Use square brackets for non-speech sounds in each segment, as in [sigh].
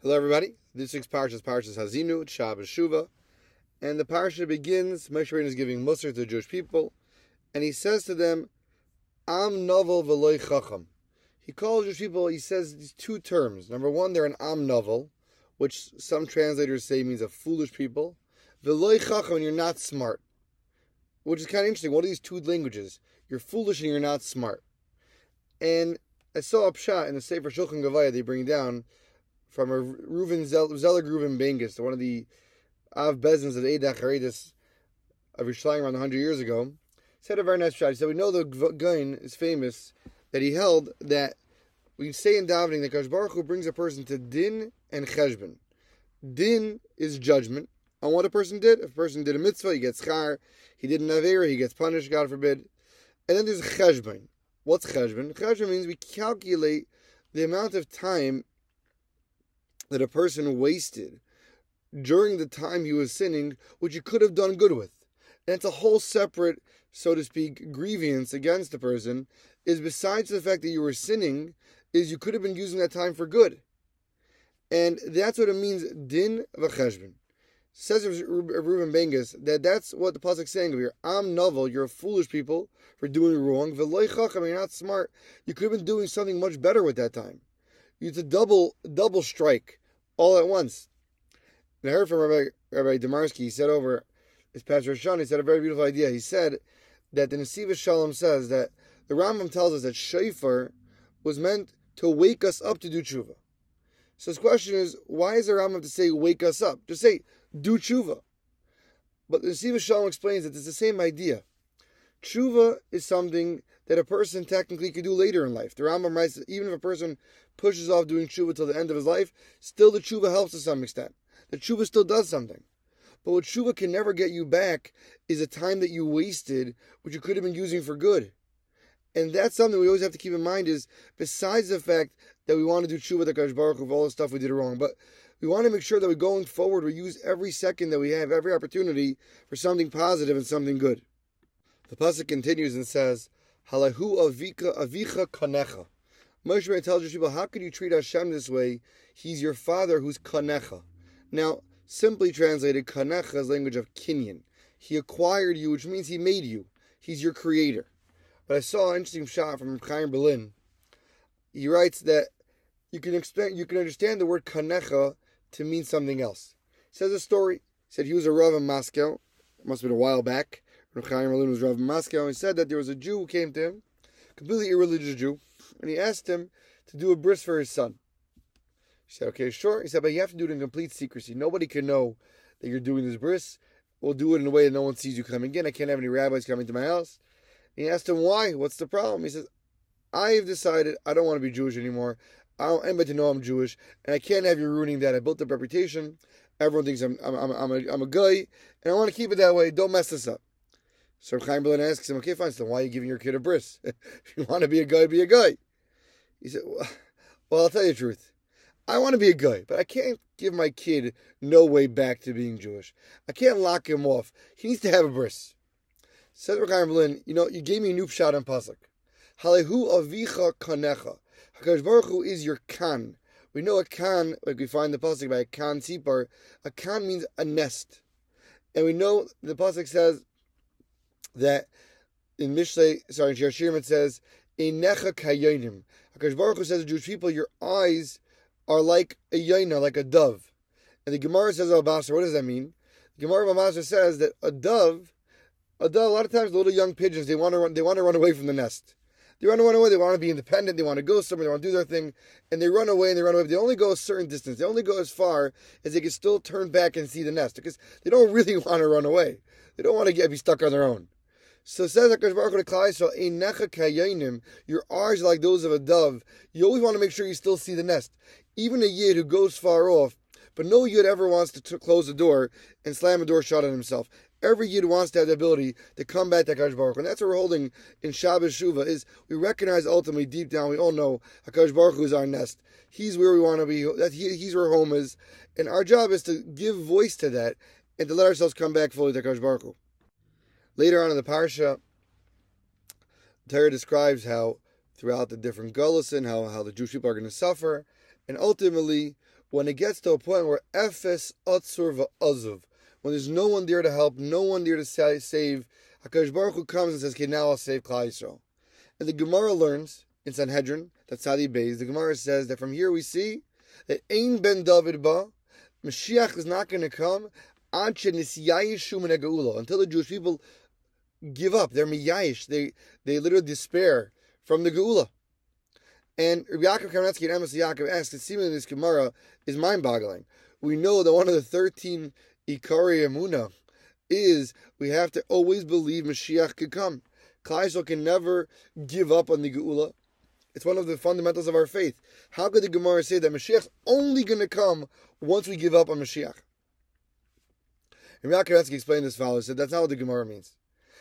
Hello, everybody. This week's parsha is Parshas Hazinu, Shabbos Shuva, and the parsha begins. Moshe Rabbeinu is giving Musar to the Jewish people, and he says to them, "Am novel v'loy chacham." He calls Jewish people. He says these two terms. Number one, they're an am novel, which some translators say means a foolish people. V'loy chacham, and you're not smart, which is kind of interesting. What are these two languages? You're foolish and you're not smart. And I saw a pshat in the Sefer Shulchan Gavaya they bring down from a Reuven Zelig Reuven Bengis, one of the Av Bezins of Eidach Haredis of Yerushalayim around 100 years ago, said a very nice shot. He said, We know the Gain is famous that he held that we say in davening that Kash Baruch Hu brings a person to din and cheshbon. Din is judgment on what a person did. If a person did a mitzvah, he gets char. He did an avera, he gets punished, God forbid. And then there's cheshbon. What's cheshbon? Cheshbon means we calculate the amount of time that a person wasted during the time he was sinning, which he could have done good with. And it's a whole separate, so to speak, grievance against the person, is besides the fact that you were sinning, is you could have been using that time for good. And that's what it means, din v'cheshbon. Says Reuven Bengis that that's what the pasuk is saying over here. I'm novel. You're a foolish people for doing wrong. V'loy chacham. You're not smart. You could have been doing something much better with that time. It's a double double strike all at once. And I heard from Rabbi, Rabbi Demarsky, he said over his pastor Shon, he said a very beautiful idea. He said that the Nesiva Shalom says that the Rambam tells us that Shofar was meant to wake us up to do tshuva. So his question is, why is the Rambam to say wake us up? Just say do tshuva. But the Nesiva Shalom explains that it's the same idea. Tshuva is something that a person technically could do later in life. The Rambam writes even if a person pushes off doing tshuva till the end of his life, still the tshuva helps to some extent. The tshuva still does something. But what tshuva can never get you back is a time that you wasted, which you could have been using for good. And that's something we always have to keep in mind is besides the fact that we want to do tshuva, the Kadosh Baruch of all the stuff we did wrong, but we want to make sure that we're going forward, we use every second that we have, every opportunity for something positive and something good. The pasuk continues and says, Halahu avika avicha kanecha. Moshe Rabbeinu tells his people, how could you treat Hashem this way? He's your father who's kanecha. Now, simply translated, kanecha is language of kinyan. He acquired you, which means he made you. He's your creator. But I saw an interesting shot from Chaim Berlin. He writes that you can expect, you can understand the word kanecha to mean something else. He says a story. He said he was a rav in Moscow. It must have been a while back. Chaim Berlin was rav in Moscow. He said that there was a Jew who came to him, completely irreligious Jew, and he asked him to do a bris for his son. He said, okay, sure. He said, but you have to do it in complete secrecy. Nobody can know that you're doing this bris. We'll do it in a way that no one sees you coming in. I can't have any rabbis coming to my house. And he asked him, why? What's the problem? He says, I have decided I don't want to be Jewish anymore. I don't want anybody to know I'm Jewish, and I can't have you ruining that. I built up reputation. Everyone thinks I'm, I'm, I'm, a, I'm a guy, and I want to keep it that way. Don't mess this up. So Chaim Berlin asks him, okay, fine, so why are you giving your kid a bris? [laughs] if you want to be a guy, be a guy. He said, well, well, I'll tell you the truth. I want to be a guy, but I can't give my kid no way back to being Jewish. I can't lock him off. He needs to have a bris. Says Chaim Berlin, you know, you gave me a new shot on Pasuk. Halehu avicha kanecha. HaKadosh Baruch Hu is your kan. We know a kan, like we find the Pasuk by a kan sipar, a kan means a nest. And we know the Pasuk says that in Mishlei, sorry, in Shir it says, Einecha kayonim. HaKadosh Baruch Hu says to Jewish people, your eyes are like a yaina, like a dove. And the Gemara says, oh, Basra, what does that mean? The Gemara of Basra says that a dove, a dove, a lot of times the little young pigeons, they want to run, they want to run away from the nest. They want to run away. They want to be independent. They want to go somewhere. They want to do their thing, and they run away and they run away. But They only go a certain distance. They only go as far as they can still turn back and see the nest because they don't really [laughs] want to run away. They don't want to get be stuck on their own. So says Hakadosh Baruch Hu to Klal Yisrael, "Einecha kayanim." Your eyes are like those of a dove. You always want to make sure you still see the nest. Even a yid who goes far off, but no yid ever wants to t- close the door and slam the door shut on himself. Every yid wants to have the ability to come back to Hakadosh Baruch Hu. And that's what we're holding in Shabbos Shuva, is we recognize ultimately deep down, we all know Hakadosh Baruch Hu is our nest. He's where we want to be. That he, He's where home is. And our job is to give voice to that and to let ourselves come back fully to Hakadosh Baruch Hu. Later on in the parsha, Torah describes how throughout the different gullus and how, how the Jewish people are going to suffer. And ultimately, when it gets to a point where Ephes Atzur Va'azuv, when there's no one there to help, no one there to save, HaKadosh Baruch Hu comes and says, okay, now I'll save Klal Yisrael. And the Gemara learns in Sanhedrin, that Sadi Beis, the Gemara says that from here we see that Ein Ben David Ba, Mashiach is not going to come until the Jewish people give up. They're miyayish. They they literally despair from the geula. And Rabbi Yaakov Kamenetsky and Amos Yaakov asked, it seemingly this Gemara is mind-boggling. We know that one of the 13 Ikari Amuna is we have to always believe Mashiach could come. Klaisel can never give up on the Geula. It's one of the fundamentals of our faith. How could the Gemara say that Mashiach's only going to come once we give up on Mashiach? And Yaakov explained this follows. Said that's not what the Gemara means.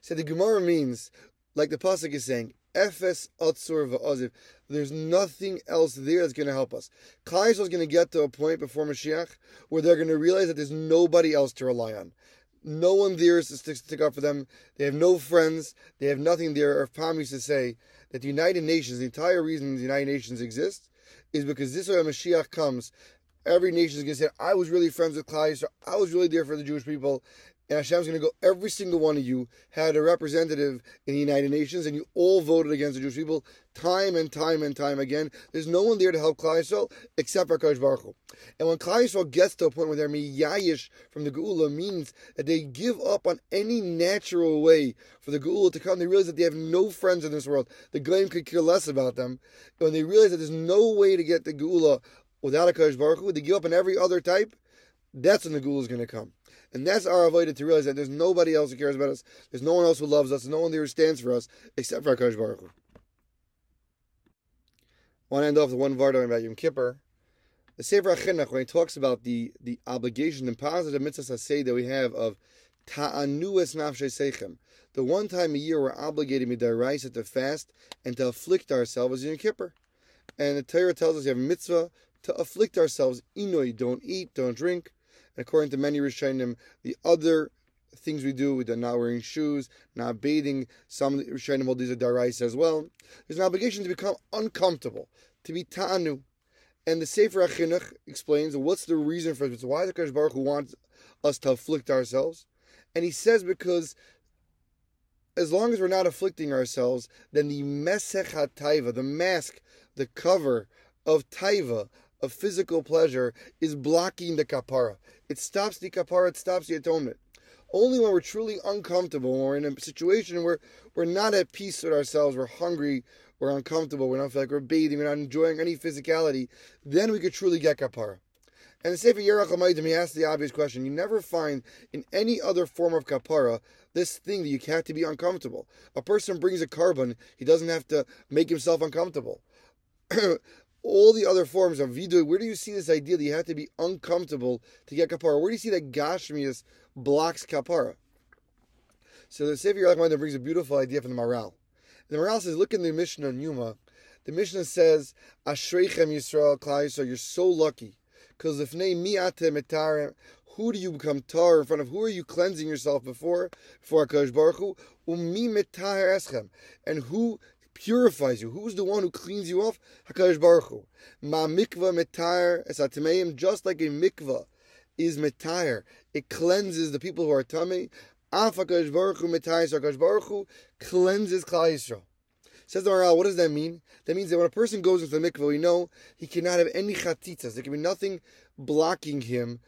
Said the Gemara means, like the pasuk is saying, Efes Atzur Va'aziv. There's nothing else there that's going to help us. Klal is going to get to a point before Mashiach where they're going to realize that there's nobody else to rely on. No one there is to stick, stick up for them. They have no friends. They have nothing there. Or Pam used to say that the United Nations, the entire reason the United Nations exists, is because this way Mashiach comes, every nation is going to say, I was really friends with Klal I was really there for the Jewish people, and Hashem's going to go, every single one of you had a representative in the United Nations, and you all voted against the Jewish people time and time and time again. There's no one there to help Klal Yisrael except Kosh Baruch Hu. And when Klal Yisrael gets to a point where they're miyayish from the Geula, means that they give up on any natural way for the Geula to come. They realize that they have no friends in this world. The Goyim could care less about them. When they realize that there's no way to get the Geula without a Kosh Baruch Hu, they give up on every other type. That's when the Geula is going to come. And that's our avoided to realize that there's nobody else who cares about us. There's no one else who loves us. No one there who stands for us except for HaKadosh Baruch Hu. I want to end off with one Vardo about Yom Kippur. The Sefer HaChinuch, when he talks about the, the obligation and positive mitzvahs say that we have of ta'anues nafshe seichem, the one time a year we're obligated to midaraisa to fast and to afflict ourselves is Yom Kippur. And the Torah tells us you have mitzvah to afflict ourselves. Inoi, don't eat, don't drink. And according to many Rishonim, the other things we do, the not wearing shoes, not bathing, some Rishonim hold these are darais as well. There's an obligation to become uncomfortable, to be ta'anu. And the Sefer HaChinuch explains what's the reason for this. Why the Kodesh Baruch Hu wants us to afflict ourselves? And he says because as long as we're not afflicting ourselves, then the mesech hataiva, the mask, the cover of taiva, of physical pleasure, is blocking the kapara. It stops the kapara, it stops the atonement. Only when we're truly uncomfortable, when we're in a situation where we're not at peace with ourselves, we're hungry, we're uncomfortable, we don't feel like we're bathing, we're not enjoying any physicality, then we could truly get kapara. And the Sefer Yerach Hamaydim, he asks the obvious question. You never find in any other form of kapara this thing that you have to be uncomfortable. A person brings a carbon, he doesn't have to make himself uncomfortable. [clears throat] all the other forms of vidui, where do you see this idea that you have to be uncomfortable to get kapara? Where do you see that gashmias blocks kapara? So the Sefer Yerach brings a beautiful idea from the Maharal. The Maharal says, look in the Mishnah Yoma. The Mishnah says, Ashreichem Yisrael Klal you're so lucky. Because if ne mi'ate metarim, who do you become tar in front of? Who are you cleansing yourself before? Before HaKadosh Baruch Hu? Umi metar eschem. And who purifies you. Who's the one who cleans you off? Hakadosh Baruch Hu. Ma mikva metar esatameim, just like a mikva is metar, it cleanses the people who are tummy. Af Hakadosh Baruch Hu metar, Hakadosh Baruch Hu cleanses Klal Yisrael. Says the Maharal, what does that mean? That means that when a person goes into the mikvah, we know he cannot have any chatitzas. There can be nothing blocking him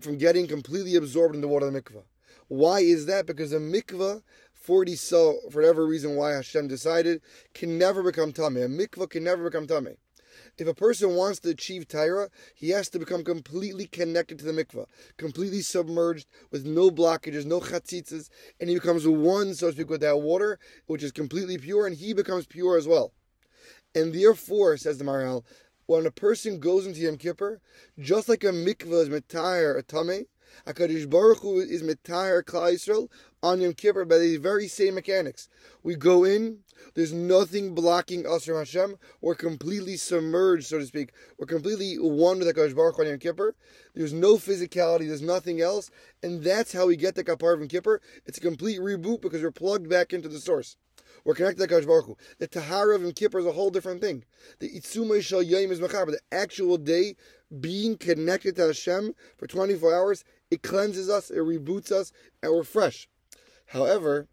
from getting completely absorbed in the water of the mikvah. Why is that? Because the mikvah 40 so, for whatever reason why Hashem decided, can never become Tameh. A mikvah can never become Tameh. If a person wants to achieve Tyra, he has to become completely connected to the mikvah, completely submerged with no blockages, no chatzitzas, and he becomes one, so to speak, with that water, which is completely pure, and he becomes pure as well. And therefore, says the Maharal, when a person goes into Yom Kippur, just like a mikvah is metayr a tameh, HaKadosh Baruch Hu is Mitayar Klal Yisrael on Yom Kippur by the very same mechanics. We go in, there's nothing blocking us from Hashem. We're completely submerged, so to speak. We're completely one with HaKadosh Baruch on Yom Kippur. There's no physicality, there's nothing else. And that's how we get the Kapar of Yom Kippur. It's a complete reboot because we're plugged back into the source. We're connected to Hakadosh Baruch Hu. The Tahara of Yom Kippur is a whole different thing. The Itzumay Shal Yom is Mechaber. The actual day being connected to Hashem for 24 hours, it cleanses us, it reboots us, and we're fresh. However,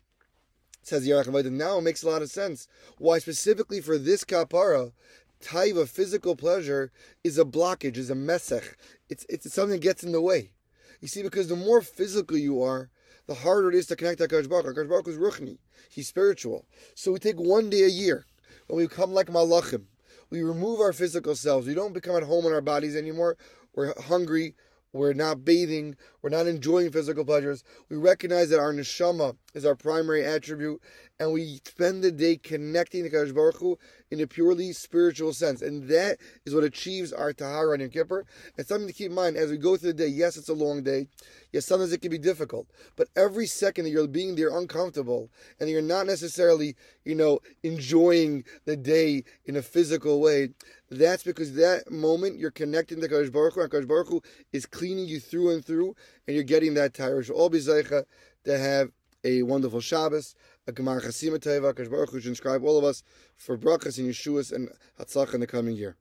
says Yerachim now it makes a lot of sense. Why specifically for this kapara, taiva, physical pleasure, is a blockage, is a mesech. It's, it's something that gets in the way. You see, because the more physical you are, the harder it is to connect to HaKadosh Baruch HaKadosh Baruch is ruchni. He's spiritual. So we take one day a year, when we become like malachim. We remove our physical selves. We don't become at home in our bodies anymore. We're hungry. We're not bathing. We're not enjoying physical pleasures. We recognize that our neshama is our primary attribute, and we spend the day connecting to Kadosh Baruch Hu in a purely spiritual sense, and that is what achieves our tahara on Yom Kippur. And something to keep in mind as we go through the day. Yes, it's a long day. Yes, sometimes it can be difficult, but every second that you're being there uncomfortable and you're not necessarily, you know, enjoying the day in a physical way, that's because that moment you're connecting to Kadosh Baruch Hu, and Kadosh Baruch Hu is cleaning you through and through, and you're getting that tahara. So all be to have a wonderful Shabbos, a Gemar Chasima Teva, Baruch Hu should inscribe all of us for brachas and Yeshuas and Hatzach in the coming year.